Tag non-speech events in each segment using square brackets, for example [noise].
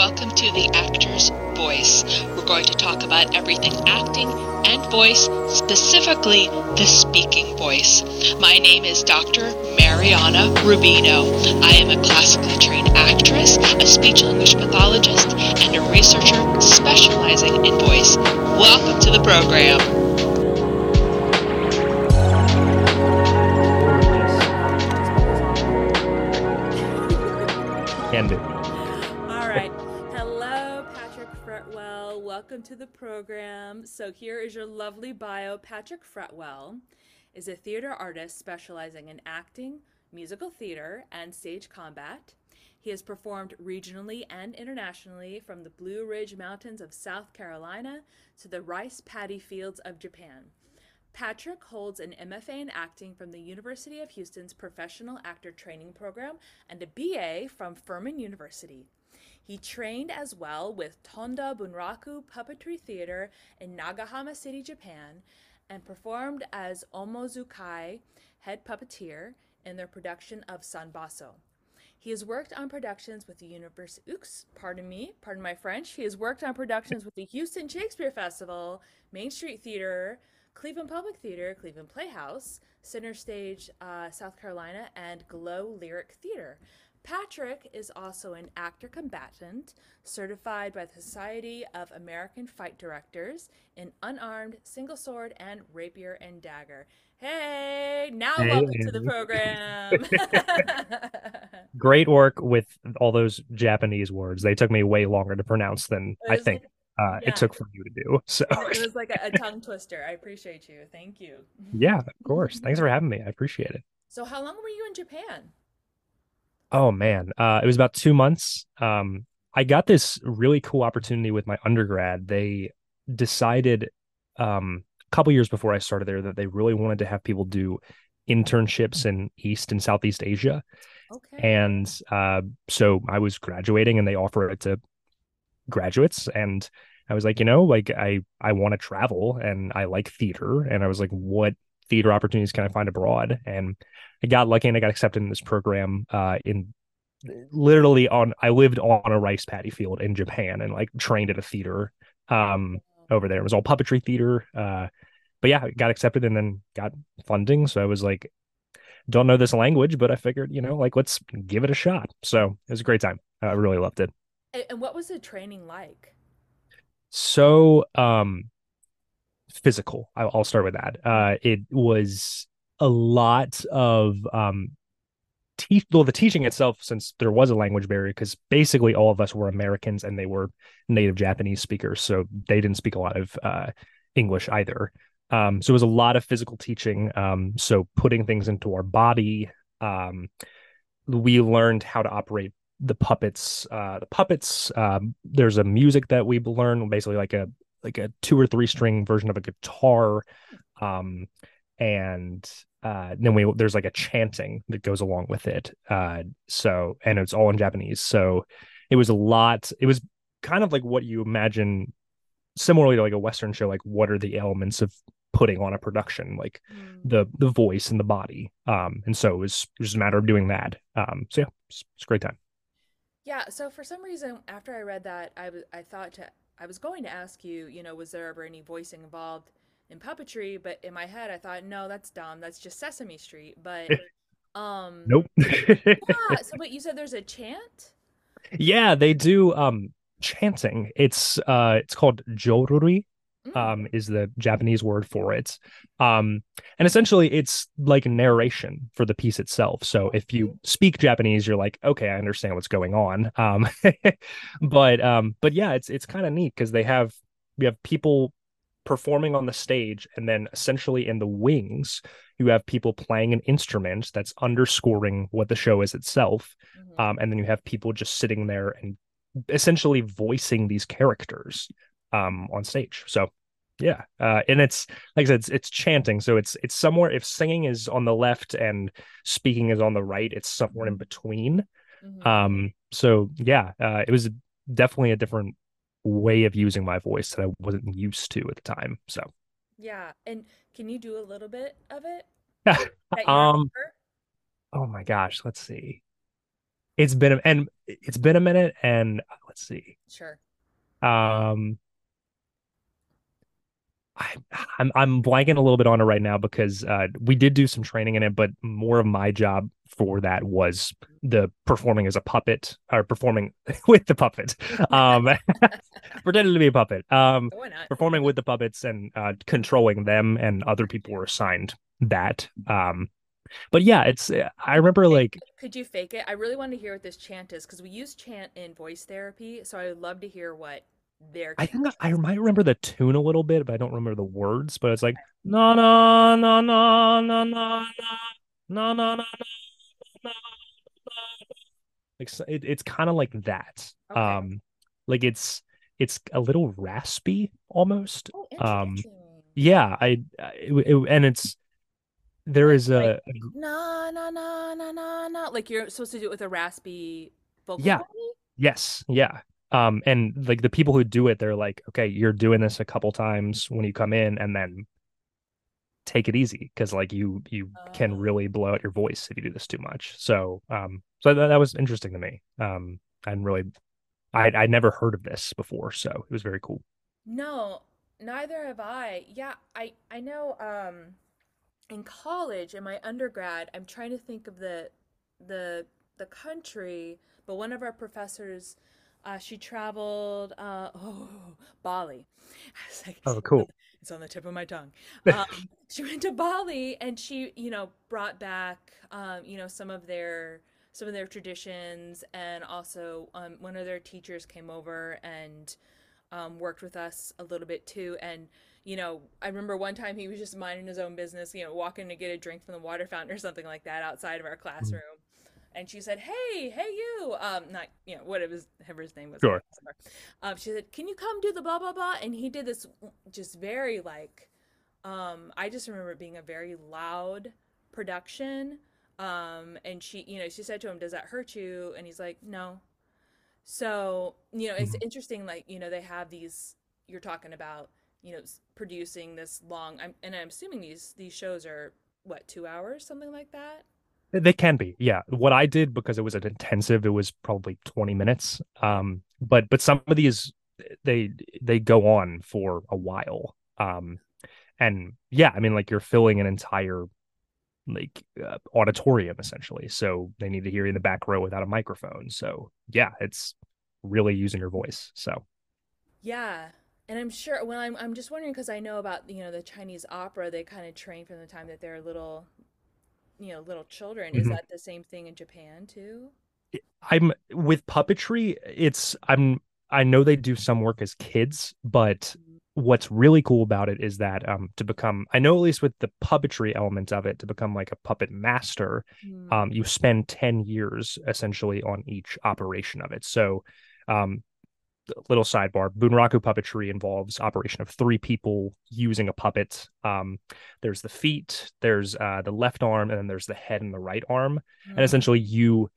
welcome to The Actor's Voice. We're going to talk about everything acting and voice, specifically the speaking voice. My name is Dr. Mariana Rubino. I am a classically trained actress, a speech language pathologist, and a researcher specializing in voice. Welcome to the program. Can to the program. So, here is your lovely bio. Patrick Fretwell is a theater artist specializing in acting, musical theater, and stage combat. He has performed regionally and internationally from the Blue Ridge Mountains of South Carolina to the rice paddy fields of Japan. Patrick holds an MFA in acting from the University of Houston's Professional Actor Training Program and a BA from Furman University. He trained as well with Tonda Bunraku Puppetry Theater in Nagahama City, Japan, and performed as Omozukai head puppeteer in their production of Sanbaso. He has worked on productions with the University. Oops, pardon me, pardon my French. He has worked on productions with the Houston Shakespeare Festival, Main Street Theater, Cleveland Public Theater, Cleveland Playhouse, Center Stage, uh, South Carolina, and Glow Lyric Theater. Patrick is also an actor combatant certified by the Society of American Fight Directors in unarmed, single sword, and rapier and dagger. Hey, now Hey, welcome to the program. [laughs] Great work with all those Japanese words. They took me way longer to pronounce than I think uh, yeah. it took for you to do. [laughs] So, it was like a, a tongue twister. I appreciate you. Thank you. yeah, of course. [laughs] Thanks for having me. I appreciate it. So, how long were you in Japan? Oh man, uh, it was about two months. Um, I got this really cool opportunity with my undergrad. They decided um, a couple years before I started there that they really wanted to have people do internships in East and Southeast Asia. Okay. and uh, so I was graduating, and they offered it to graduates, and I was like, you know, like I I want to travel, and I like theater, and I was like, what theater opportunities can I find abroad? And I got lucky, and I got accepted in this program uh, in literally on I lived on a rice paddy field in Japan, and like trained at a theater um, over there. It was all puppetry theater. Uh, but yeah, I got accepted and then got funding. So I was like, don't know this language, but I figured, you know, like let's give it a shot. So it was a great time. I really loved it. And, and what was the training like? So um physical. I'll start with that. Uh it was a lot of um teach well the teaching itself since there was a language barrier because basically all of us were Americans and they were native Japanese speakers so they didn't speak a lot of uh English either. Um so it was a lot of physical teaching um so putting things into our body um we learned how to operate the puppets uh the puppets um there's a music that we learn basically like a like a two or three string version of a guitar um and uh then we there's like a chanting that goes along with it uh so and it's all in japanese so it was a lot it was kind of like what you imagine similarly to like a western show like what are the elements of putting on a production like Mm. the the voice and the body um and so it was, just a matter of doing that um so yeah it's, it's a great time Yeah, so for some reason, after I read that, I was I thought to I was going to ask you, you know, was there ever any voicing involved in puppetry? But in my head, I thought, no, that's dumb. That's just Sesame Street. But [laughs] um, nope [laughs] yeah. So, but you said there's a chant. yeah they do um chanting it's uh it's called joruri. Um is the japanese word for it. Um and essentially it's like narration for the piece itself. So if you speak japanese you're like okay i understand what's going on. Um [laughs] but um but yeah it's it's kind of neat because they have we have people performing on the stage and then essentially in the wings you have people playing an instrument that's underscoring what the show is itself. Mhm. um, and then you have people just sitting there and essentially voicing these characters um, on stage. So yeah, uh, and it's like I said, it's, it's chanting. So it's it's somewhere. If singing is on the left and speaking is on the right, it's somewhere in between. Mhm. Um, so yeah, uh, it was definitely a different way of using my voice that I wasn't used to at the time. So yeah, and can you do a little bit of it? [laughs] um, oh my gosh, let's see. It's been a, and it's been a minute, and let's see. Sure. Um, I, I'm I'm blanking a little bit on it right now because uh, we did do some training in it, but more of my job for that was the performing as a puppet or performing [laughs] with the puppet, [laughs] um, [laughs] pretending to be a puppet, um, performing with the puppets and uh, controlling them, and other people were assigned that. Um, but yeah, it's I remember like Could you fake it? I really want to hear what this chant is because we use chant in voice therapy. So I would love to hear what their I think I might remember the tune a little bit, but I don't remember the words. But it's like no no no no no no no no no no no like it, it's kind of like that. Okay. Um, like it's it's a little raspy almost. Oh, um. Yeah, I, I it, it- and it's there is a, na na na na na na. Like you're supposed to do it with a raspy vocal. Yeah. body? Yes, yeah. Um, and like the people who do it, they're like, okay, you're doing this a couple times when you come in, and then take it easy because like you you can Oh. really blow out your voice if you do this too much. So um, so that, that was interesting to me. Um, and really, I I never heard of this before, so it was very cool. No, neither have I. Yeah, I I know um in college in my undergrad, I'm trying to think of the the the country, but one of our professors uh she traveled uh [laughs] oh Bali. [laughs] Like Oh, cool. [laughs] It's on the tip of my tongue. Um, she went to Bali and she, you know, brought back, um, you know, some of their some of their traditions, and also um, one of their teachers came over and um, worked with us a little bit too. And you know, I remember one time he was just minding his own business, you know, walking to get a drink from the water fountain or something like that outside of our classroom. And she said, "Hey, hey, you!" Um, not you know what it was, whatever his name was. Sure. Um, she said, "Can you come do the blah blah blah?" And he did this, just very like, um, I just remember it being a very loud production. Um, and she, you know, she said to him, "Does that hurt you?" And he's like, "No." So you know, it's Mhm. interesting. Like you know, they have these. You're talking about, you know, producing this long. I'm, and I'm assuming these these shows are what two hours, something like that. They can be, yeah. What I did because it was an intensive, it was probably 20 minutes. Um, but but some of these they they go on for a while. Um, and yeah, I mean, like you're filling an entire like uh, auditorium essentially. So they need to hear you in the back row without a microphone. So yeah, it's really using your voice. So Yeah. And I'm sure when I'm I'm just wondering because I know about you know the Chinese opera they kind of train from the time that they're little you know little children is Mhm. that the same thing in Japan too I'm with puppetry, it's I'm I know they do some work as kids, but what's really cool about it is that um to become I know at least with the puppetry element of it, to become like a puppet master, Hmm. um you spend 10 years essentially on each operation of it. So um little sidebar bunraku puppetry involves operation of three people using a puppet. Um there's the feet there's uh the left arm and then there's the head and the right arm. And Hmm. essentially you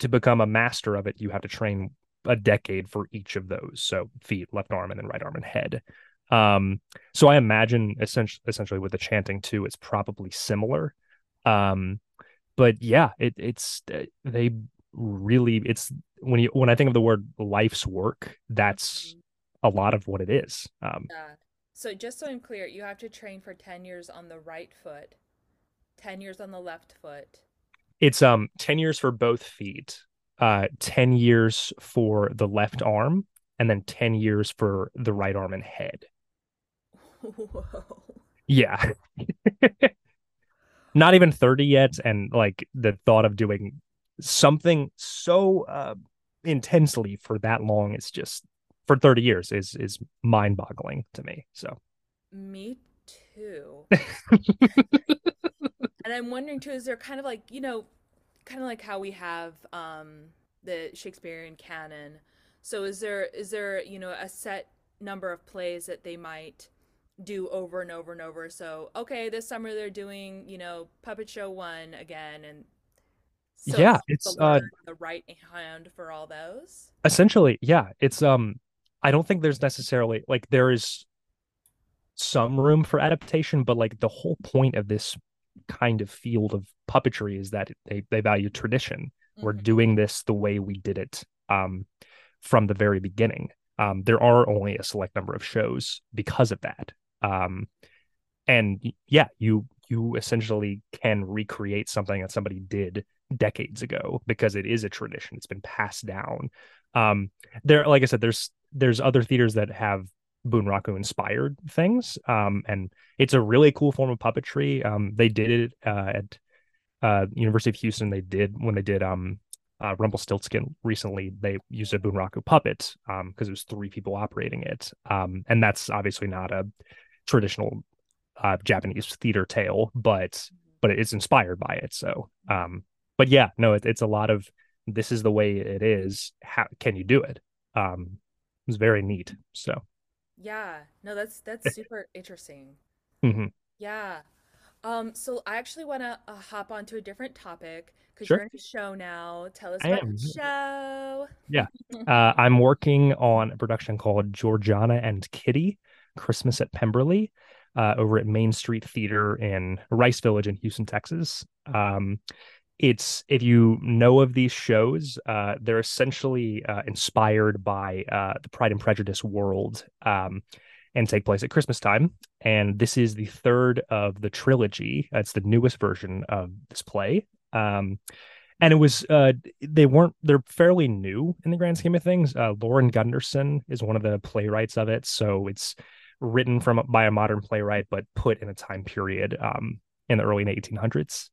to become a master of it you have to train a decade for each of those. So feet left arm and then right arm and head. Um so i imagine essentially essentially with the chanting too it's probably similar. Um but yeah it it's they really it's when you when i think of the word life's work that's a lot of what it is um Yeah. So just so I'm clear, you have to train for 10 years on the right foot, 10 years on the left foot. it's um 10 years for both feet uh 10 years for the left arm and then 10 years for the right arm and head [laughs] Whoa. yeah [laughs] not even 30 yet and like the thought of doing something so uh intensely for that long is just for 30 years is is mind-boggling to me so Me too. [laughs] and I'm wondering too, is there kind of like, you know, kind of like how we have um the Shakespearean canon. So is there is there, you know, a set number of plays that they might do over and over and over? So, okay, this summer they're doing, you know, Puppet Show 1 again and so Yeah, it's, uh, the right hand for all those. essentially yeah it's um i don't think there's necessarily like there is some room for adaptation but like the whole point of this kind of field of puppetry is that they they value tradition we're Mhm. doing this the way we did it um from the very beginning. Um, there are only a select number of shows because of that. Um, and yeah, you you essentially can recreate something that somebody did decades ago because it is a tradition. It's been passed down. Um, there, like I said, there's there's other theaters that have Bunraku inspired things. Um, and it's a really cool form of puppetry. Um, they did it uh, at uh, University of Houston. They did when they did um, uh, recently. They used a Bunraku puppet because um, it was three people operating it, um, and that's obviously not a traditional uh, Japanese theater tale, but but it's inspired by it. So, um, but yeah, no, it, it's a lot of this is the way it is. How can you do it? Um, it's very neat. So. Yeah, no, that's that's [laughs] super interesting. Mm-hmm. Yeah. Um, so I actually want to uh, hop onto a different topic because Sure. you're in a show now. Tell us I about am. the show. Yeah. [laughs] Uh, I'm working on a production called Georgiana and Kitty Christmas at Pemberley uh, over at Main Street Theater in Rice Village in Houston, Texas. Um, it's if you know of these shows, uh, they're essentially uh, inspired by uh, the Pride and Prejudice world um, and take place at Christmas time. And this is the third of the trilogy. It's the newest version of this play. Um, and it was uh they weren't they're fairly new in the grand scheme of things uh lauren gunderson is one of the playwrights of it so it's written from by a modern playwright but put in a time period um in the early 1800s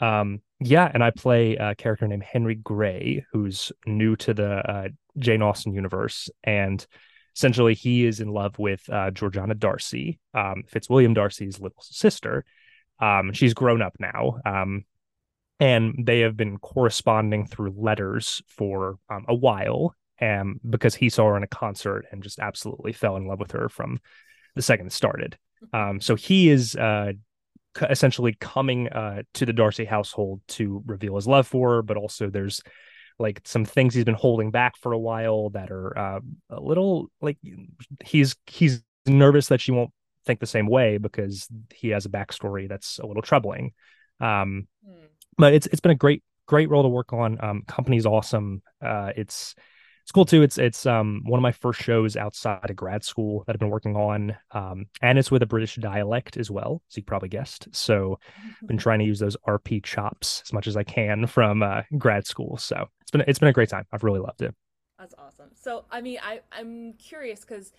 um yeah and i play a character named henry gray who's new to the uh, jane austen universe and essentially he is in love with uh, georgiana darcy. Um fitzwilliam darcy's little sister. Um she's grown up now um and they have been corresponding through letters for um, a while um, because he saw her in a concert and just absolutely fell in love with her from the second it started. Um, so he is uh, essentially coming uh, to the Darcy household to reveal his love for her, but also there's like some things he's been holding back for a while that are uh, a little like he's he's nervous that she won't think the same way because he has a backstory that's a little troubling. Um, Hmm. but it's it's been a great great role to work on. Um, company's awesome. Uh, it's it's cool too. It's it's um one of my first shows outside of grad school that I've been working on. Um, and it's with a British dialect as well, as you probably guessed. So I've been trying to use those RP chops as much as I can from uh, grad school. So it's been it's been a great time. I've really loved it. That's awesome. So, I mean, I I'm curious because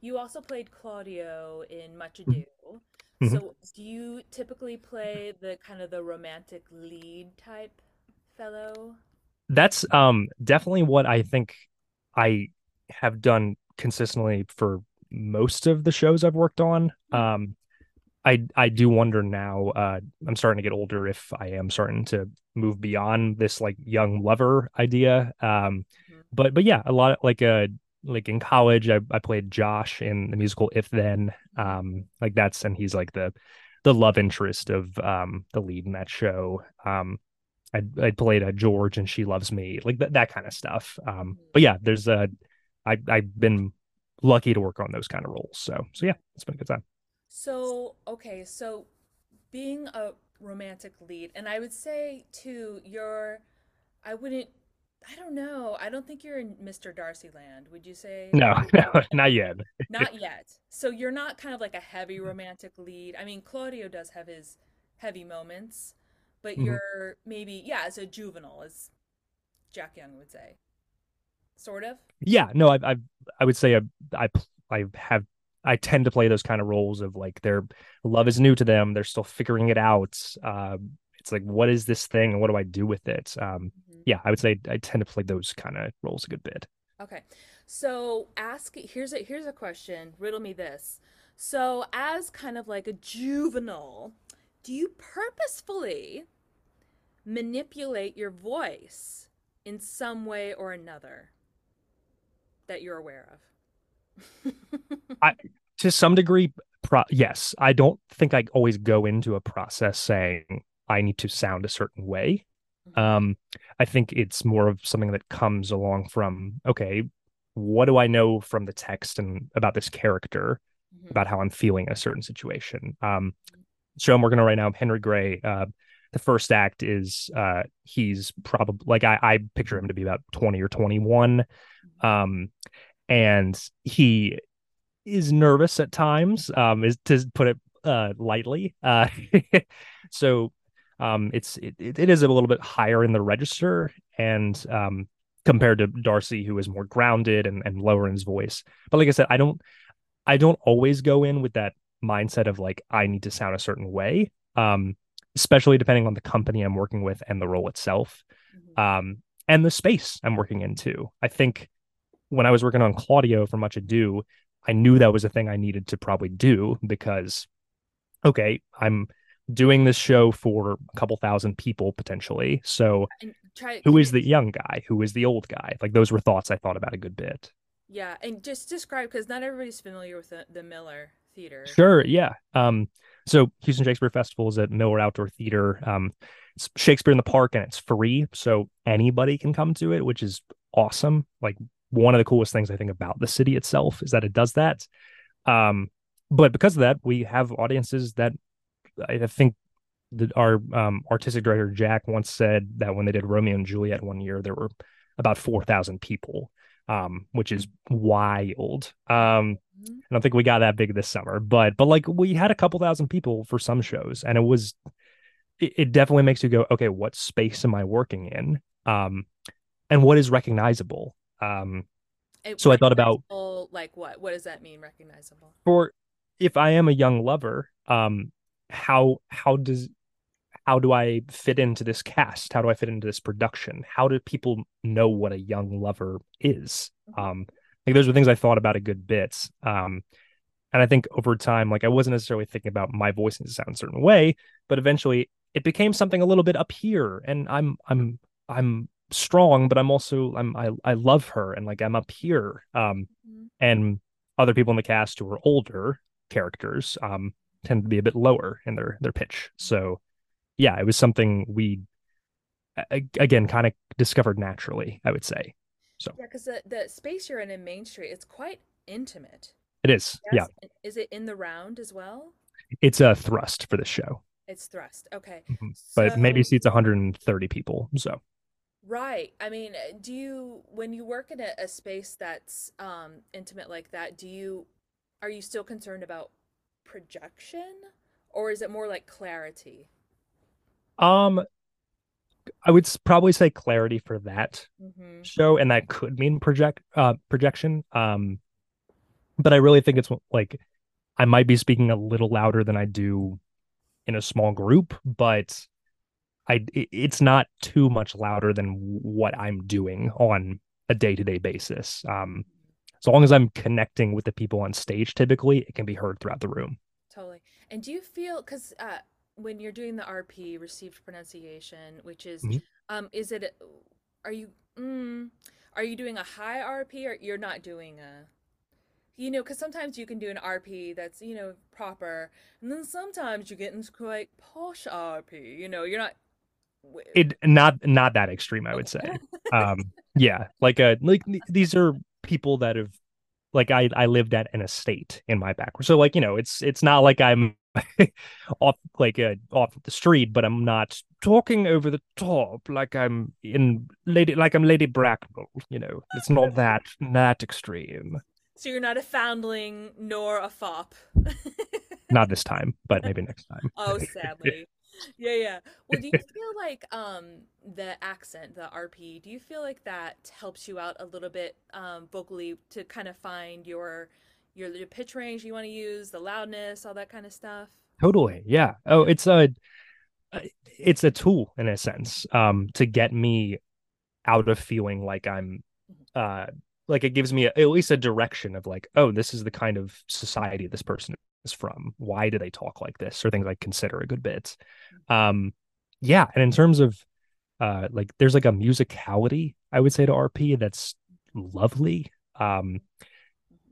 you also played Claudio in Much Ado. Mhm. So, do you typically play the kind of the romantic lead type fellow? That's um definitely what I think I have done consistently for most of the shows I've worked on. Um I I do wonder now, uh I'm starting to get older if I am starting to move beyond this like young lover idea. Um Mhm. but but yeah, a lot of like uh like in college I, I played Josh in the musical If Then. Um like that's and he's like the the love interest of um the lead in that show. Um I I played a George and she loves me, like that that kind of stuff. Um, but yeah, there's a I I've been lucky to work on those kind of roles. So so yeah, it's been a good time. So, okay, so being a romantic lead, and I would say too, you're, I wouldn't, I don't know, I don't think you're in Mr. Darcy land, would you say? No, [laughs] no, not yet. [laughs] Not yet. So you're not kind of like a heavy romantic lead. I mean, Claudio does have his heavy moments, but Mhm. you're maybe, yeah, as a juvenile, as Jack Young would say. Sort of. Yeah, no, I I I would say I I I have I tend to play those kind of roles of like their love is new to them, they're still figuring it out. Um, it's like what is this thing and what do I do with it? Um, Mhm. yeah, I would say I tend to play those kind of roles a good bit. Okay. So ask here's a here's a question. Riddle me this. So as kind of like a juvenile, do you purposefully manipulate your voice in some way or another that you're aware of? [laughs] to some degree pro- yes i don't think i always go into a process saying i need to sound a certain way Mhm. um i think it's more of something that comes along from okay what do i know from the text and about this character Mhm. about how i'm feeling in a certain situation um show i'm working on right now henry gray uh the first act is uh he's probably like I, I picture him to be about 20 or 21 um and he is nervous at times um is to put it uh lightly uh [laughs] so um it's it, it is a little bit higher in the register and um compared to Darcy who is more grounded and, and lower in his voice. But like I said I don't I don't always go in with that mindset of like I need to sound a certain way um especially depending on the company I'm working with and the role itself, mm-hmm. um, and the space I'm working in too. I think when I was working on Claudio for Much Ado, I knew that was a thing I needed to probably do because, okay, I'm doing this show for a couple thousand people potentially. So, try, who is the young guy? Who is the old guy? Like those were thoughts I thought about a good bit. Yeah, and just describe because not everybody's familiar with the, the Miller Theater. Sure, yeah. Um, so Houston Shakespeare Festival is at Miller Outdoor Theater. Um, it's Shakespeare in the Park and it's free, so anybody can come to it, which is awesome. Like one of the coolest things I think about the city itself is that it does that. Um, but because of that, we have audiences that I think that our um, artistic director Jack once said that when they did Romeo and Juliet one year, there were about four thousand people, um, which is wild. Um, I don't think we got that big this summer, but but like we had a couple thousand people for some shows, and it was it, it definitely makes you go, okay, what space am I working in? Um, and what is recognizable? Um, it, so I thought about like what? What does that mean? Recognizable for if I am a young lover, um, how how does how do I fit into this cast? How do I fit into this production? How do people know what a young lover is? Mm-hmm. Um, like those were things I thought about a good bit. Um, and I think over time, like I wasn't necessarily thinking about my voice to sound a certain way, but eventually it became something a little bit up here. And I'm I'm I'm strong, but I'm also I'm I I love her and like I'm up here. Um, mm-hmm. and other people in the cast who are older characters um tend to be a bit lower in their their pitch. So yeah, it was something we again kind of discovered naturally, I would say. So yeah, because the the space you're in in Main Street, it's quite intimate. It is. Yes? Yeah. Is it in the round as well? It's a thrust for the show. It's thrust. Okay. Mm-hmm. So, but maybe seats 130 people. So. Right. I mean, do you when you work in a, a space that's um intimate like that, do you are you still concerned about projection or is it more like clarity? Um I would probably say clarity for that mm-hmm. show, and that could mean project uh, projection. Um, but I really think it's like I might be speaking a little louder than I do in a small group, but I it's not too much louder than what I'm doing on a day to day basis. Um, as long as I'm connecting with the people on stage, typically it can be heard throughout the room. Totally. And do you feel because uh, when you're doing the RP received pronunciation, which is mm-hmm. um is it are you mm, are you doing a high RP or you're not doing a you know, because sometimes you can do an RP that's, you know, proper, and then sometimes you get into quite posh RP. You know, you're not. It not not that extreme, I would say. [laughs] um, yeah, like uh, like these are people that have, like I I lived at an estate in my background, so like you know, it's it's not like I'm [laughs] off like uh, off the street, but I'm not talking over the top like I'm in Lady like I'm Lady Bracknell. You know, it's not that that extreme. So you're not a foundling nor a fop. [laughs] not this time, but maybe next time. oh, sadly. Yeah, yeah. Well, do you [laughs] feel like um the accent, the RP, do you feel like that helps you out a little bit um vocally to kind of find your your, pitch range you want to use, the loudness, all that kind of stuff? Totally. Yeah. Oh, it's a it's a tool in a sense um to get me out of feeling like I'm mm-hmm. uh like it gives me a, at least a direction of like oh this is the kind of society this person is from why do they talk like this or things i consider a good bit mm-hmm. um yeah and in terms of uh like there's like a musicality i would say to rp that's lovely um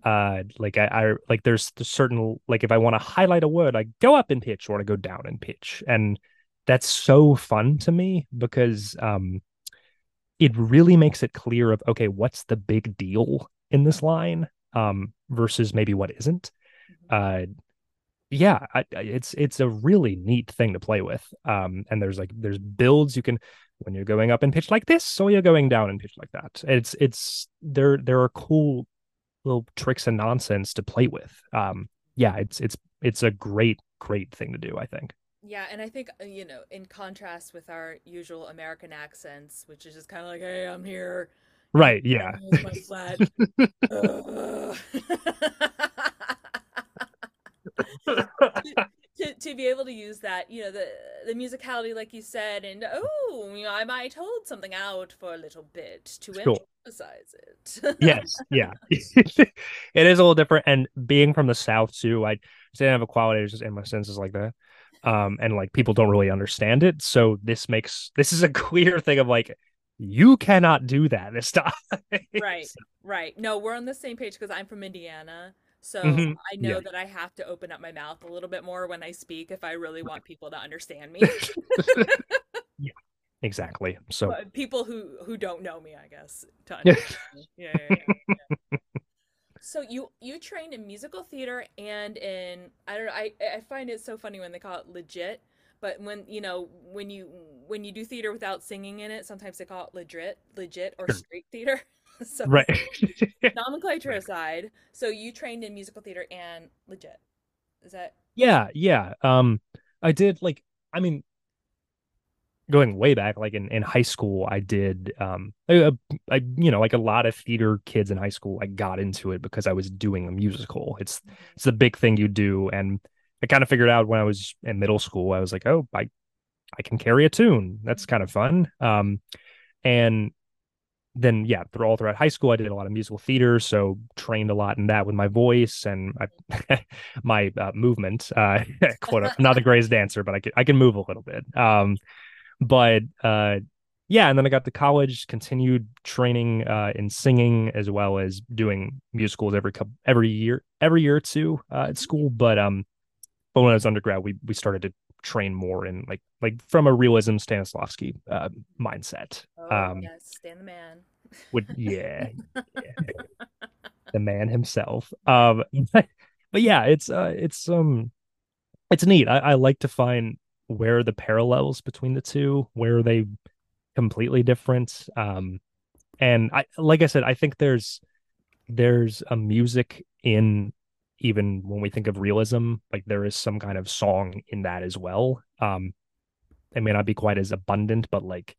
uh like I, I like there's, certain like if i want to highlight a word i go up in pitch or i go down in pitch and that's so fun to me because um it really makes it clear of okay what's the big deal in this line um versus maybe what isn't mm-hmm. uh yeah, I, it's it's a really neat thing to play with. Um, and there's like there's builds you can when you're going up in pitch like this, or you're going down in pitch like that. It's it's there there are cool little tricks and nonsense to play with. Um, yeah, it's it's it's a great great thing to do. I think. Yeah, and I think uh, you know, in contrast with our usual American accents, which is just kind of like, "Hey, I'm here." Right. Yeah. My flat. [laughs] [laughs] [laughs] to, to be able to use that, you know, the the musicality, like you said, and oh, you know, I might hold something out for a little bit to sure. emphasize it. [laughs] yes, yeah, [laughs] it is a little different. And being from the South too, I didn't have a quality just in my senses like that. Um, and like people don't really understand it. So this makes this is a [laughs] clear thing of like you cannot do that this time. right, right. No, we're on the same page because I'm from Indiana. So mm-hmm. I know yeah. that I have to open up my mouth a little bit more when I speak if I really want people to understand me. [laughs] [laughs] yeah, exactly. So but people who who don't know me, I guess, to [laughs] understand. Yeah, yeah, yeah, So you you trained in musical theater and in I don't know I I find it so funny when they call it legit, but when you know when you when you do theater without singing in it, sometimes they call it legit legit or straight theater. [laughs] so right. [laughs] nomenclature aside so you trained in musical theater and legit is that yeah yeah um i did like i mean going way back like in, in high school i did um I, I you know like a lot of theater kids in high school i got into it because i was doing a musical. It's mm-hmm. it's the big thing you do and i kind of figured out when i was in middle school i was like oh i i can carry a tune. That's kind of fun. Um and then yeah, through all throughout high school, I did a lot of musical theater, so trained a lot in that with my voice and I, [laughs] my uh, movement. Uh, [laughs] quote, not the greatest dancer, but I can I can move a little bit. Um, but uh, yeah, and then I got to college, continued training uh, in singing as well as doing musicals every couple every year, every year or two uh, at school. But um, but when I was undergrad, we we started to train more in like like from a realism Stanislavski uh, mindset. Oh, um, yes, Stan the man. Would [laughs] yeah, yeah. the man himself. Um, but, but yeah, it's uh, it's um, it's neat. I, I like to find where the parallels between the two, where are they completely different. Um, and I like I said, I think there's there's a music in even when we think of realism, like there is some kind of song in that as well. Um, it may not be quite as abundant, but like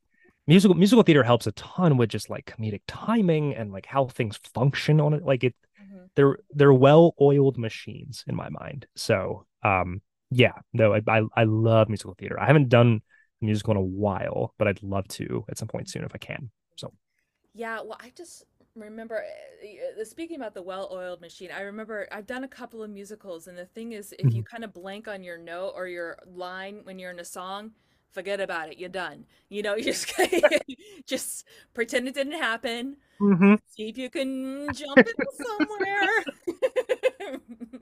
musical musical theater helps a ton with just like comedic timing and like how things function on it. Like it, mm-hmm. they're they're well oiled machines in my mind. So um, yeah, no, I, I I love musical theater. I haven't done musical in a while, but I'd love to at some point soon if I can. So yeah, well, I just remember uh, speaking about the well-oiled machine i remember i've done a couple of musicals and the thing is if you mm-hmm. kind of blank on your note or your line when you're in a song forget about it you're done you know [laughs] you just [laughs] just pretend it didn't happen mm-hmm. see if you can jump in somewhere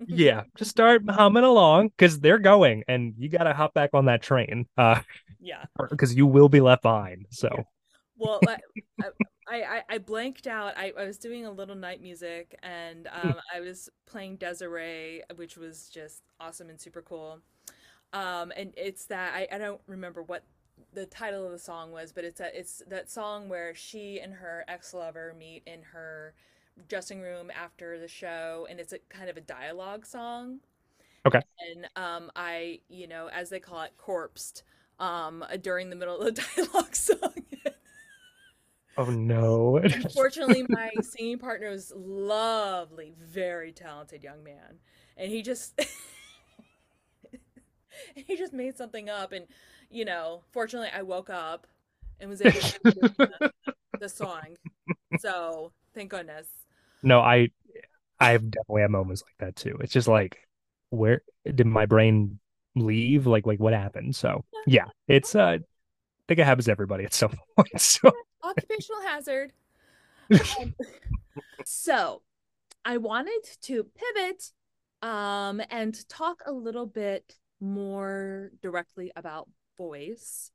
yeah just start humming along because they're going and you got to hop back on that train uh yeah because you will be left behind so yeah. well [laughs] I, I, I, I blanked out. I, I was doing a little night music and hmm. um, I was playing Desiree, which was just awesome and super cool. Um, and it's that I, I don't remember what the title of the song was, but it's a, it's that song where she and her ex lover meet in her dressing room after the show, and it's a kind of a dialogue song. Okay. And um, I, you know, as they call it, corpsed um, during the middle of the [laughs] dialogue song. Oh no. [laughs] Unfortunately, my singing partner was lovely, very talented young man. And he just [laughs] he just made something up and you know, fortunately I woke up and was able to [laughs] the, the song. So, thank goodness. No, I I've definitely had moments like that too. It's just like where did my brain leave? Like like what happened? So, yeah, it's uh I think it happens to everybody at some [laughs] point. So occupational hazard. [laughs] Um, so I wanted to pivot um, and talk a little bit more directly about voice.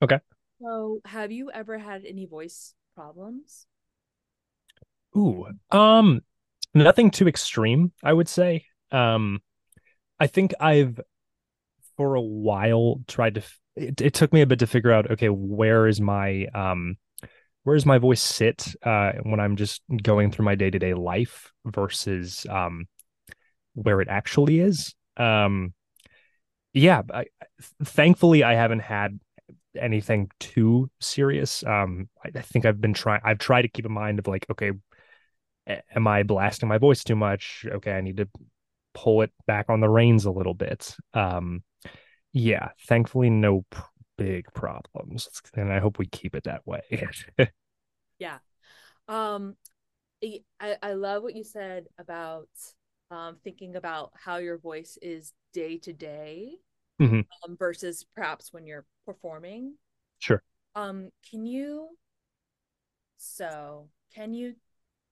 Okay. So have you ever had any voice problems? Ooh, um, nothing too extreme, I would say. Um, I think I've for a while tried to it, it took me a bit to figure out okay where is my um where does my voice sit uh when I'm just going through my day-to-day life versus um where it actually is? Um yeah I, thankfully I haven't had anything too serious. Um I, I think I've been trying I've tried to keep in mind of like okay am I blasting my voice too much? Okay I need to pull it back on the reins a little bit. Um yeah, thankfully, no p- big problems, and I hope we keep it that way. [laughs] yeah, um, I I love what you said about um thinking about how your voice is day to day mm-hmm. um, versus perhaps when you're performing. Sure. Um, can you? So, can you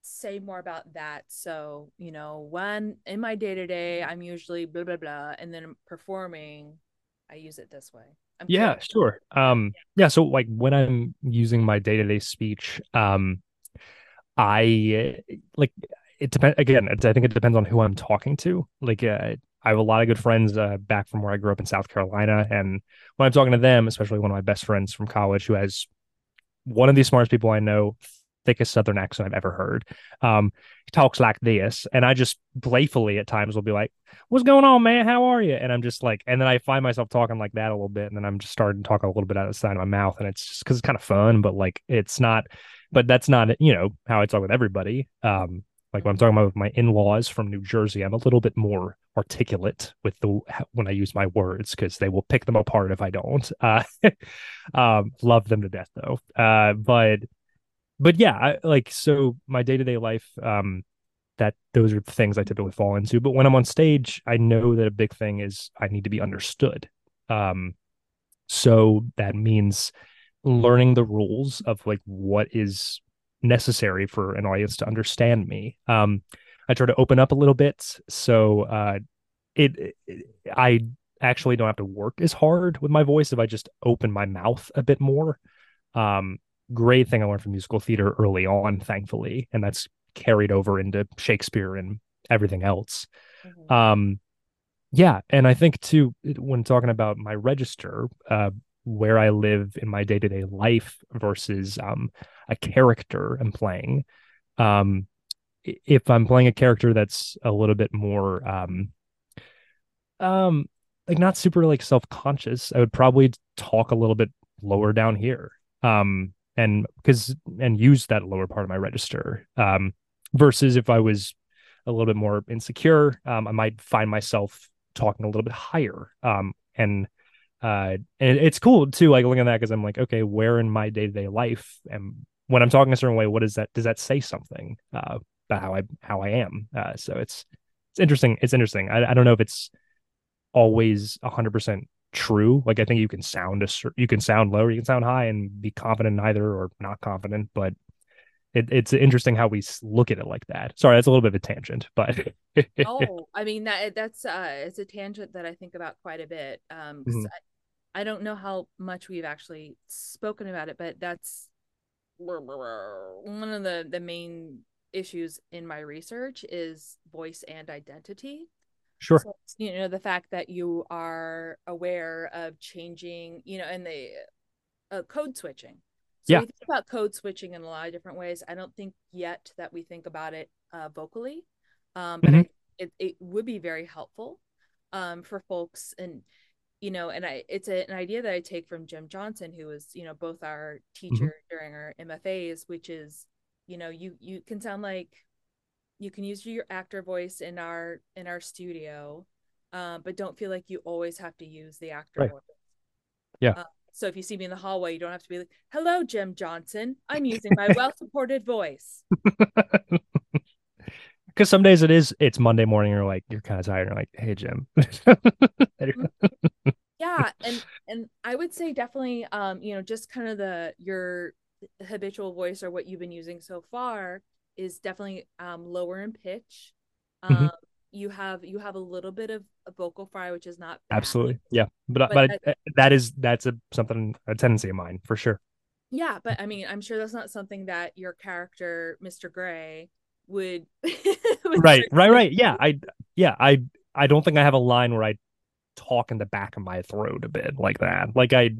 say more about that? So, you know, when in my day to day, I'm usually blah blah blah, and then performing I use it this way. I'm yeah, curious. sure. Um, yeah. So like when I'm using my day to day speech, um, I like it depends again. It, I think it depends on who I'm talking to. Like, uh, I have a lot of good friends uh, back from where I grew up in South Carolina, and when I'm talking to them, especially one of my best friends from college who has one of the smartest people I know, thickest Southern accent I've ever heard. Um, he talks like this, and I just playfully at times will be like, "What's going on, man? How are you?" And I'm just like, and then I find myself talking like that a little bit, and then I'm just starting to talk a little bit out of the side of my mouth, and it's just because it's kind of fun, but like it's not, but that's not you know how I talk with everybody. Um, like when I'm talking about with my in-laws from New Jersey, I'm a little bit more articulate with the when I use my words because they will pick them apart if I don't. Uh, [laughs] um, love them to death though. Uh, but but yeah, I, like so my day to day life, um, that those are things I typically fall into. But when I'm on stage, I know that a big thing is I need to be understood. Um, so that means learning the rules of like what is necessary for an audience to understand me. Um, I try to open up a little bit, so uh, it, it I actually don't have to work as hard with my voice if I just open my mouth a bit more. Um, great thing I learned from musical theater early on, thankfully, and that's carried over into Shakespeare and everything else. Mm-hmm. Um, yeah, and I think too when talking about my register, uh, where I live in my day to day life versus um, a character I'm playing. Um, if I'm playing a character that's a little bit more um, um, like not super like self conscious, I would probably talk a little bit lower down here. Um, and because and use that lower part of my register um, versus if i was a little bit more insecure um, i might find myself talking a little bit higher um, and uh, and it's cool too like looking at that because i'm like okay where in my day-to-day life and when i'm talking a certain way what is that does that say something uh, about how i how i am? Uh, so it's it's interesting it's interesting. I, I don't know if it's always 100% true. Like I think you can sound a you can sound low or you can sound high and be confident in either or not confident, but it, it's interesting how we look at it like that. Sorry, that's a little bit of a tangent, but [laughs] oh, I mean that that's uh it's a tangent that I think about quite a bit. Um, mm-hmm. I, I don't know how much we've actually spoken about it, but that's one of the the main issues in my research is voice and identity Sure. So, you know, the fact that you are aware of changing, you know, and the uh, code switching. So yeah. we think about code switching in a lot of different ways. I don't think yet that we think about it uh, vocally, um, but mm-hmm. I, it, it would be very helpful um, for folks. And, you know, and I, it's a, an idea that I take from Jim Johnson, who was, you know, both our mm-hmm. teacher mm-hmm. during our MFAs, which is, you know, you, you can sound like you can use your actor voice in our in our studio um, but don't feel like you always have to use the actor right. voice. Yeah. Uh, so if you see me in the hallway you don't have to be like hello jim johnson. I'm using my well supported voice. [laughs] Because some days it is it's monday morning you're like you're kind of tired you're like hey jim. [laughs] Yeah and and i would say definitely um you know just kind of the your habitual voice or what you've been using so far is definitely um, lower in pitch. Mm-hmm. Um, mm-hmm. You have you have a little bit of a vocal fry, which is not bad. absolutely yeah, but but, but that, that is that's a something a tendency of mine for sure. Yeah, but I mean, I'm sure that's not something that your character, Mr. Gray, would. [laughs] would right, right, right. Yeah, I yeah I I don't think I have a line where I talk in the back of my throat a bit like that. Like I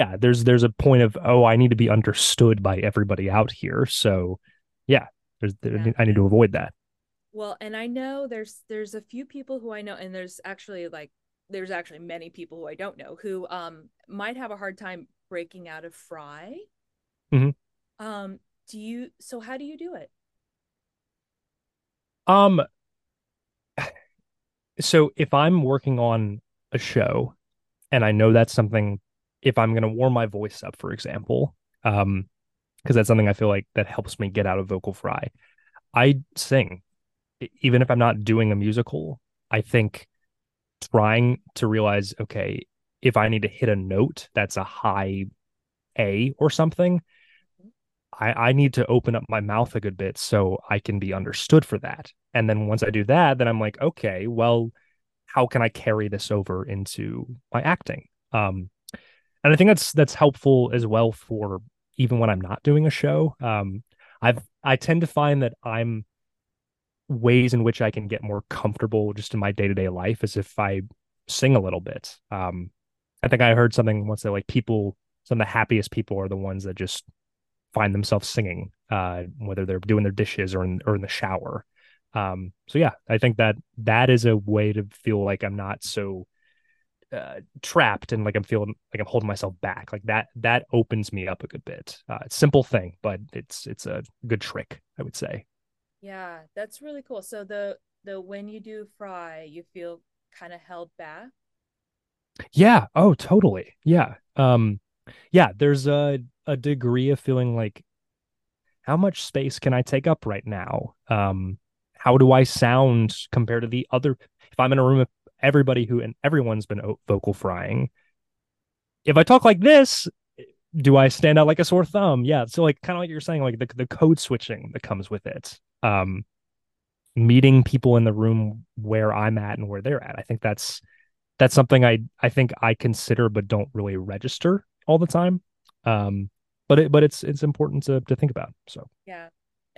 yeah, there's there's a point of oh, I need to be understood by everybody out here. So yeah, there's there, Yeah. I need to avoid that. Well, and I know there's there's a few people who I know, and there's actually like there's actually many people who I don't know who um might have a hard time breaking out of fry. Mhm. Um, do you? So how do you do it? Um so if I'm working on a show and I know that's something if I'm going to warm my voice up for example, um because that's something I feel like that helps me get out of vocal fry. I sing even if I'm not doing a musical. I think trying to realize okay, if I need to hit a note that's a high A or something, I, I need to open up my mouth a good bit so I can be understood for that. And then once I do that, then I'm like, okay, well, how can I carry this over into my acting? Um, and I think that's that's helpful as well for even when I'm not doing a show. Um, I've I tend to find that I'm ways in which I can get more comfortable just in my day to day life as if I sing a little bit. Um, I think I heard something once that like people, some of the happiest people are the ones that just find themselves singing, uh, whether they're doing their dishes or in or in the shower. Um, so yeah, I think that that is a way to feel like I'm not so uh, trapped and like I'm feeling like I'm holding myself back. Like that that opens me up a good bit. Uh, simple thing, but it's it's a good trick, I would say. Yeah, that's really cool. So the the when you do fry, you feel kind of held back. Yeah. Oh, totally. Yeah. Um, yeah, there's a a degree of feeling like how much space can I take up right now? Um, how do I sound compared to the other if I'm in a room with everybody who and everyone's been vocal frying, if I talk like this, do I stand out like a sore thumb? Yeah. So like kind of like you're saying, like the the code switching that comes with it. Um, meeting people in the room where I'm at and where they're at. I think that's that's something I I think I consider but don't really register all the time. Um, but it but it's it's important to to think about. So Yeah.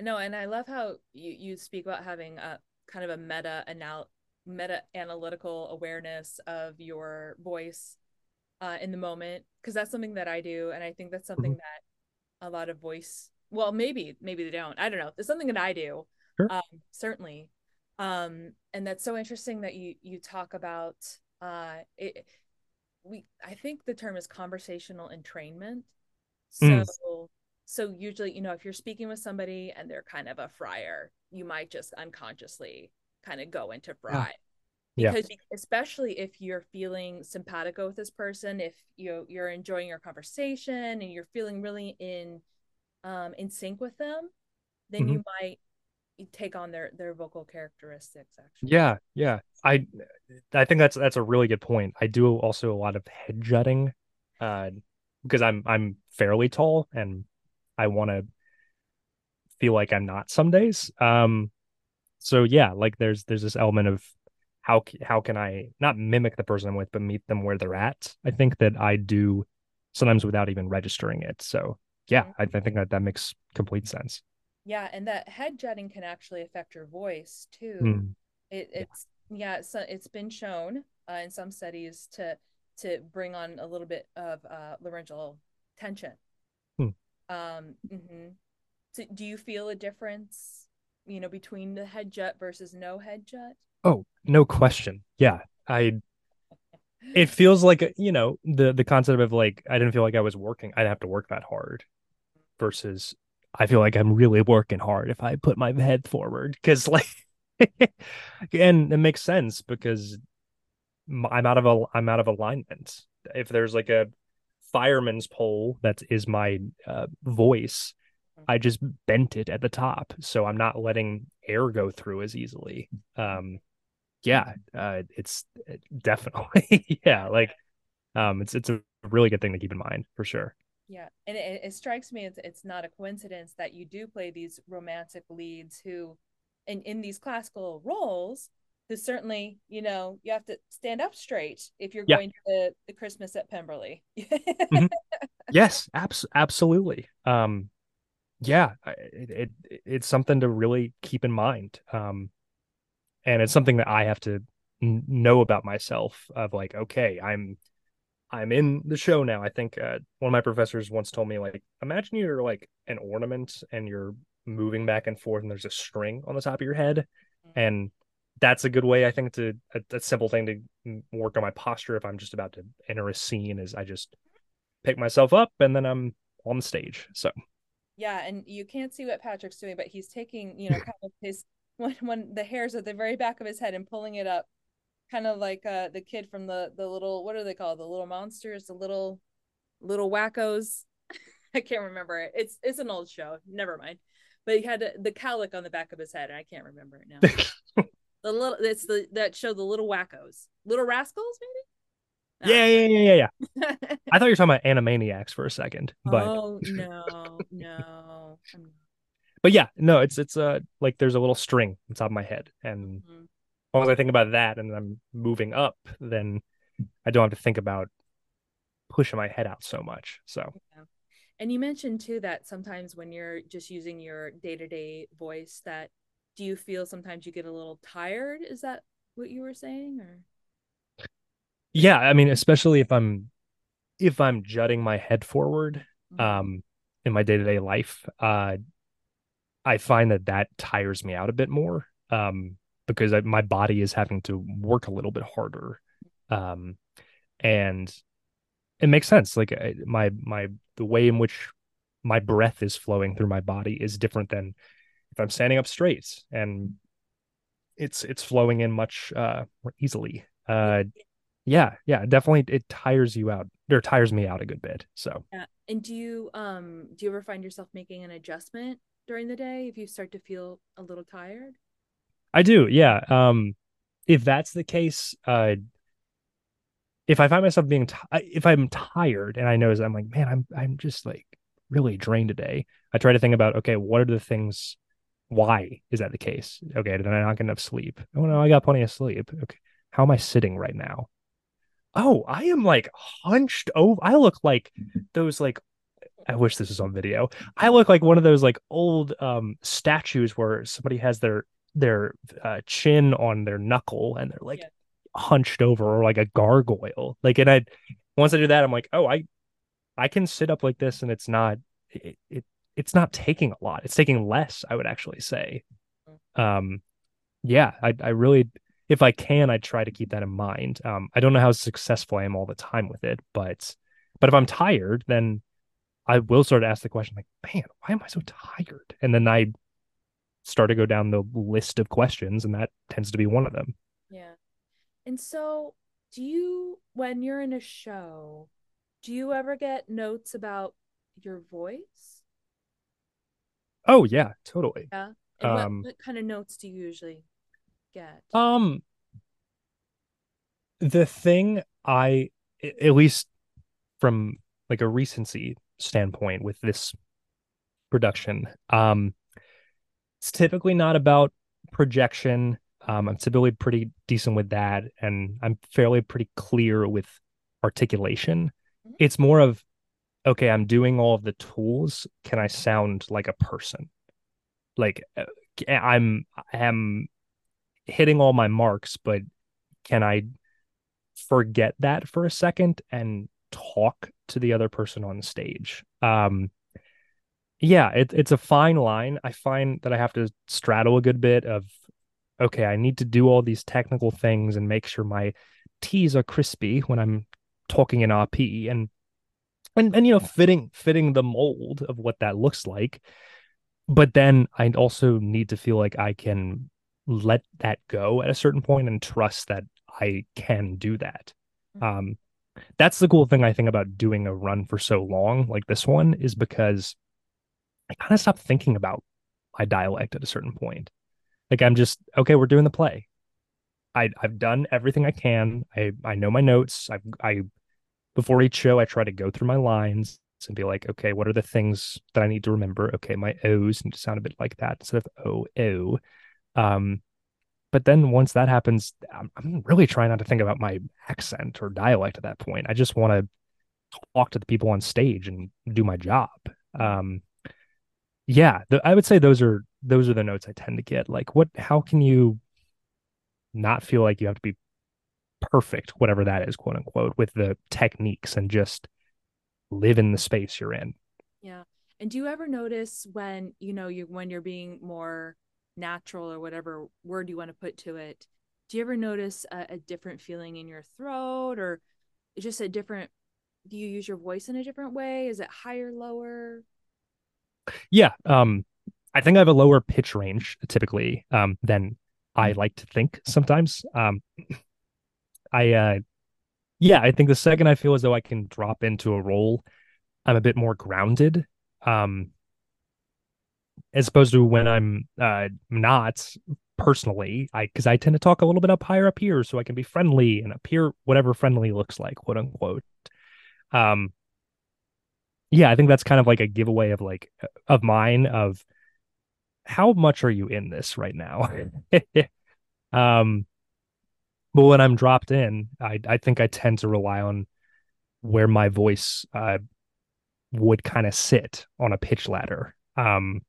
No, and I love how you you speak about having a kind of a meta anal meta analytical awareness of your voice uh, in the moment because that's something that I do, and I think that's something that a lot of voice. Well, maybe maybe they don't. I don't know. It's something that I do. Sure. Um, certainly. Um, and that's so interesting that you you talk about uh it we I think the term is conversational entrainment. So Mm. so usually, you know, if you're speaking with somebody and they're kind of a fryer, you might just unconsciously kind of go into fry. Yeah. Because especially if you're feeling simpatico with this person, if you you're enjoying your conversation and you're feeling really in um in sync with them, then Mm-hmm. you might take on their their vocal characteristics actually. yeah, yeah. I I think that's that's a really good point. I do also a lot of head jutting, uh, because I'm I'm fairly tall and I want to feel like I'm not some days. Um, so yeah, like there's there's this element of how how can I not mimic the person I'm with, but meet them where they're at. I think that I do sometimes without even registering it. So yeah, I, I think that that makes complete sense. Yeah, and that head jutting can actually affect your voice too. Mm, It, it's yeah, so it's been shown uh, in some studies to to bring on a little bit of uh, laryngeal tension. Hmm. Um, mhm. So do you feel a difference, you know, between the head jut versus no head jut? Oh, no question. Yeah, I it feels like you know the the concept of like I didn't feel like I was working. I'd have to work that hard versus I feel like I'm really working hard if I put my head forward because like [laughs] and it makes sense because I'm out of a I'm out of alignment. If there's like a fireman's pole that is my uh, voice, I just bent it at the top, so I'm not letting air go through as easily. Um, yeah, uh, it's it- definitely [laughs] yeah, like um, it's it's a really good thing to keep in mind for sure. Yeah, and it, it strikes me it's it's not a coincidence that you do play these romantic leads who, in in these classical roles, who certainly you know you have to stand up straight if you're Yeah. going to the, the Christmas at Pemberley. [laughs] Yes, abs- absolutely. Um, yeah, it, it it's something to really keep in mind. Um, and it's something that I have to n- know about myself of like okay i'm i'm in the show now i think uh, one of my professors once told me like imagine you're like an ornament and you're moving back and forth and there's a string on the top of your head mm-hmm. and that's a good way i think to a, a, simple thing to work on my posture if i'm just about to enter a scene is i just pick myself up and then i'm on the stage so yeah and you can't see what patrick's doing but he's taking you know [laughs] kind of his when when the hairs at the very back of his head and pulling it up kind of like uh the kid from the the little what are they called the little monsters the little little wackos? [laughs] I can't remember it. It's it's an old show. Never mind. But he had the cowlick on the back of his head and i can't remember it now. [laughs] The little it's the that show the little wackos. Little rascals maybe yeah, yeah, yeah, yeah, yeah. [laughs] I thought you were talking about Animaniacs for a second, but oh [laughs] no, no. But yeah, no, it's it's uh like there's a little string on top of my head, and mm-hmm. as long as I think about that and I'm moving up, then I don't have to think about pushing my head out so much. So. Yeah. And you mentioned too that sometimes when you're just using your day to day voice, that do you feel sometimes you get a little tired? Is that what you were saying, or? Yeah i mean especially if i'm if i'm jutting my head forward mm-hmm. um in my day-to-day life uh i find that that tires me out a bit more um because I, my body is having to work a little bit harder um and it makes sense. Like my my the way in which my breath is flowing through my body is different than if i'm standing up straight and it's it's flowing in much uh more easily. Uh yeah yeah definitely it tires you out or tires me out a good bit so. Yeah and do you um do you ever find yourself making an adjustment during the day if you start to feel a little tired? I do yeah um if that's the case uh if i find myself being t- if i'm tired and i know i'm like man i'm i'm just like really drained today i try to think about okay what are the things why is that the case? Okay did i not get enough sleep? Oh no i got plenty of sleep. Okay how am i sitting right now oh, I am like hunched over. I look like [laughs] those like I wish this was on video. I look like one of those like old um statues where somebody has their their uh, chin on their knuckle and they're like yeah. hunched over or like a gargoyle. Like and I once I do that I'm like, "Oh, I I can sit up like this and it's not it, it it's not taking a lot. It's taking less, I would actually say. Mm. Um yeah, I I really if I can, I try to keep that in mind. Um, I don't know how successful I am all the time with it, but but if I'm tired, then I will start to ask the question like, man, why am I so tired? And then I start to go down the list of questions, and that tends to be one of them. Yeah. And so, do you, when you're in a show, do you ever get notes about your voice? Oh yeah, totally. Yeah. And um, what, what kind of notes do you usually get? Um, the thing I, at least from like a recency standpoint with this production, um, it's typically not about projection. Um, I'm typically pretty decent with that, and I'm fairly pretty clear with articulation. Mm-hmm. It's more of okay, I'm doing all of the tools. Can I sound like a person? Like uh, I'm I'm hitting all my marks, but can I forget that for a second and talk to the other person on stage? Um, yeah, it, it's a fine line. I find that I have to straddle a good bit of, okay, I need to do all these technical things and make sure my T's are crispy when I'm talking in RP and and and you know fitting fitting the mold of what that looks like but then i also need to feel like i can let that go at a certain point and trust that I can do that. Mm-hmm. Um, that's the cool thing I think about doing a run for so long, like this one, is because I kind of stopped thinking about my dialect at a certain point. Like I'm just okay. We're doing the play. I I've done everything I can. I I know my notes. I I before each show I try to go through my lines and be like, okay, what are the things that I need to remember? Okay, my O's need to sound a bit like that instead of O O. Um, but then once that happens, I'm, I'm really trying not to think about my accent or dialect at that point. I just want to talk to the people on stage and do my job. Um, yeah, the, I would say those are those are the notes I tend to get. Like, what? How can you not feel like you have to be perfect, whatever that is, quote unquote, with the techniques and just live in the space you're in. Yeah. And do you ever notice when, you know, you when you're being more natural or whatever word you want to put to it, do you ever notice a, a different feeling in your throat or just a different do you use your voice in a different way? Is it higher, lower? Yeah. Um I think I have a lower pitch range typically um than I like to think sometimes. Um I uh yeah, I think the second I feel as though I can drop into a role, I'm a bit more grounded. Um as opposed to when I'm uh not personally, I because I tend to talk a little bit up higher up here so I can be friendly and appear whatever friendly looks like, quote unquote. Um yeah, I think that's kind of like a giveaway of like of mine of how much are you in this right now? [laughs] um but when I'm dropped in, I I think I tend to rely on where my voice uh, would kind of sit on a pitch ladder. Um,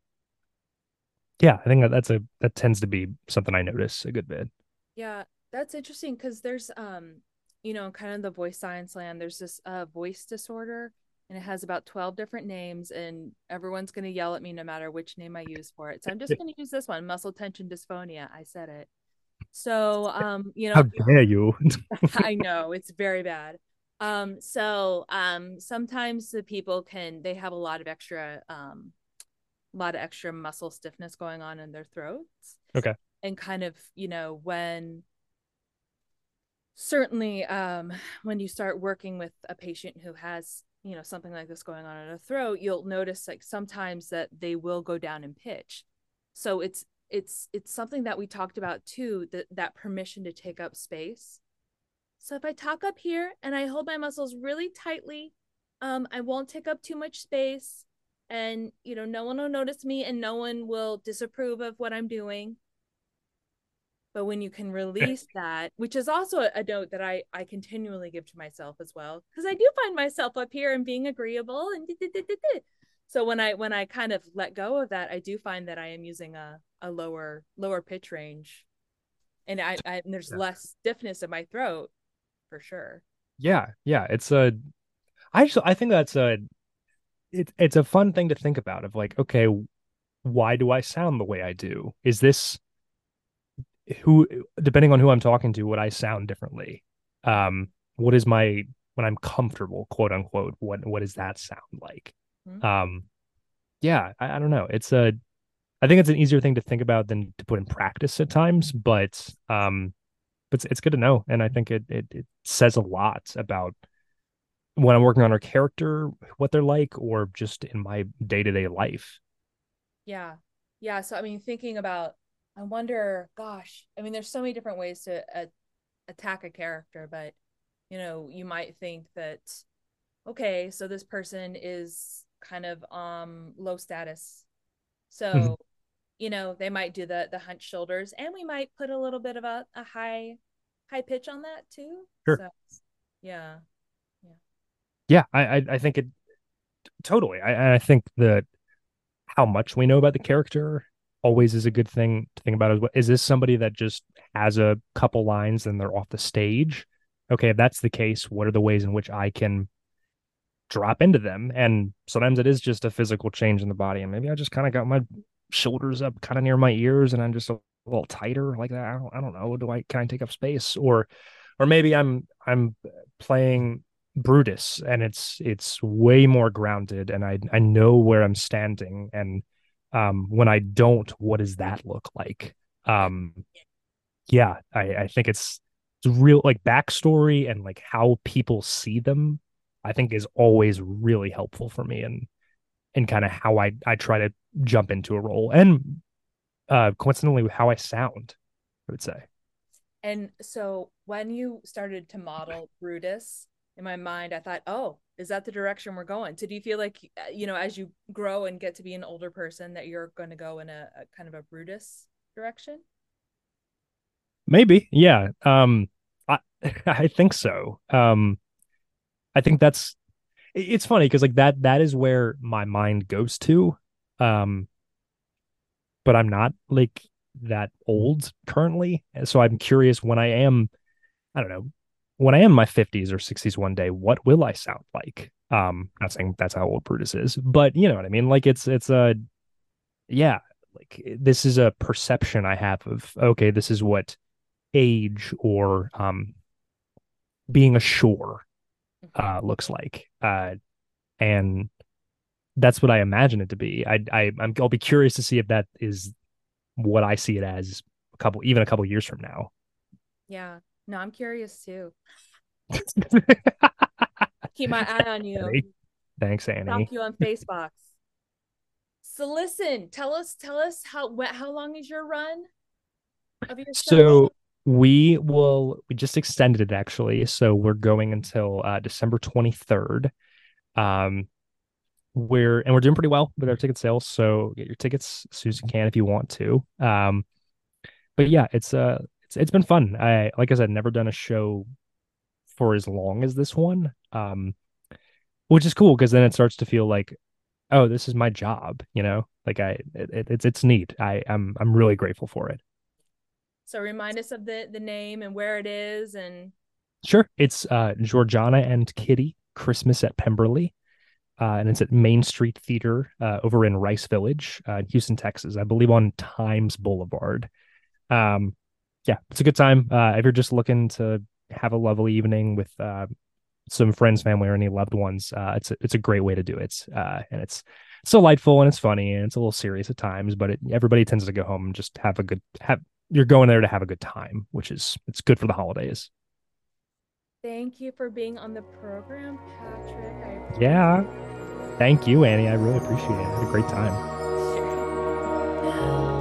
yeah, I think that that's a that tends to be something I notice a good bit. Yeah, that's interesting because there's um, you know, kind of the voice science land. There's this uh voice disorder, and it has about twelve different names, and everyone's gonna yell at me no matter which name I use for it. So I'm just gonna use this one: muscle tension dysphonia. I said it. So, um, you know, how dare you? [laughs] I know it's very bad. Um, so, um, sometimes the people can they have a lot of extra, um, a lot of extra muscle stiffness going on in their throats. Okay. And kind of, you know, when certainly, um, when you start working with a patient who has you know something like this going on in their throat you'll notice like sometimes that they will go down in pitch so it's it's it's something that we talked about too that that permission to take up space so if i talk up here and i hold my muscles really tightly um i won't take up too much space and you know no one will notice me and no one will disapprove of what i'm doing. But when you can release [laughs] that which is also a note that i i continually give to myself as well because i do find myself up here and being agreeable and so when i when i kind of let go of that i do find that i am using a, a lower lower pitch range. And i, I and there's yeah. less stiffness in my throat for sure. Yeah yeah it's a i actually i think that's a it, it's a fun thing to think about of like okay why do i sound the way i do is this who depending on who i'm talking to would i sound differently um what is my when i'm comfortable quote unquote what what does that sound like Mm-hmm. Um, yeah, I, I don't know. It's a, I think it's an easier thing to think about than to put in practice at times, but um, but it's, it's good to know, and I think it, it it says a lot about when I'm working on our character, what they're like, or just in my day to day life. Yeah, yeah. So I mean, thinking about, I wonder, gosh, I mean, there's so many different ways to uh, attack a character, but you know, you might think that, okay, so this person is kind of um low status. So, mm-hmm. you know, they might do the the hunch shoulders and we might put a little bit of a, a high high pitch on that too. Sure. So. Yeah. Yeah, I I, think it totally. I I think that how much we know about the character always is a good thing to think about. Is, is this somebody that just has a couple lines and they're off the stage? Okay, if that's the case, what are the ways in which I can drop into them. And sometimes it is just a physical change in the body. And maybe I just kind of got my shoulders up kind of near my ears and I'm just a little tighter like that. I don't, I don't know. Do I, can I take up space or, or maybe I'm, I'm playing Brutus and it's, it's way more grounded and I, I know where I'm standing. And, um, when I don't, what does that look like? Um, yeah, I, I think it's, it's real like backstory and like how people see them I think is always really helpful for me and and kind of how I I try to jump into a role and uh coincidentally with how I sound, I would say. And so when you started to model Brutus, in my mind, I thought, oh, is that the direction we're going? So do you feel like, uh, you know, as you grow and get to be an older person, that you're going to go in a, a kind of a Brutus direction? Maybe, yeah. Um, I [laughs] I think so. Um, I think that's it's funny because like that that is where my mind goes to. Um but I'm not like that old currently. So I'm curious when I am, I don't know, when I am in my 50s or 60s one day, what will I sound like? Um, not saying that's how old Brutus is, but you know what I mean. Like it's it's a yeah, like this is a perception I have of okay, this is what age or um being a shore mm-hmm. uh looks like. Uh and that's what I imagine it to be. I I I'm, I'll be curious to see if that is what I see it as a couple even a couple years from now. Yeah. No, I'm curious too. [laughs] Keep my eye on you. Thanks, Annie. Stalk you on Facebook. So listen, tell us, tell us how what, how long is your run of your So we will we just extended it actually. So we're going until uh, December 23rd. Um we're and we're doing pretty well with our ticket sales. So get your tickets as soon as you can if you want to. Um but yeah, it's uh it's it's been fun. I like I said, never done a show for as long as this one. Um which is cool because then it starts to feel like oh this is my job you know like i it, it's it's neat i i'm i'm really grateful for it so remind us of the the name and where it is and sure it's uh georgiana and kitty christmas at pemberley uh, and it's at Main Street Theater uh, over in Rice Village, uh, in Houston, Texas, I believe on Times Boulevard. Um, yeah, it's a good time. Uh, if you're just looking to have a lovely evening with uh, some friends, family, or any loved ones, uh, it's a, it's a great way to do it. Uh, and it's, it's delightful and it's funny and it's a little serious at times, but it, everybody tends to go home and just have a good have. You're going there to have a good time, which is it's good for the holidays. Thank you for being on the program, Patrick. yeah. Thank you, Annie. I really appreciate it. I had a great time. Sure. [laughs]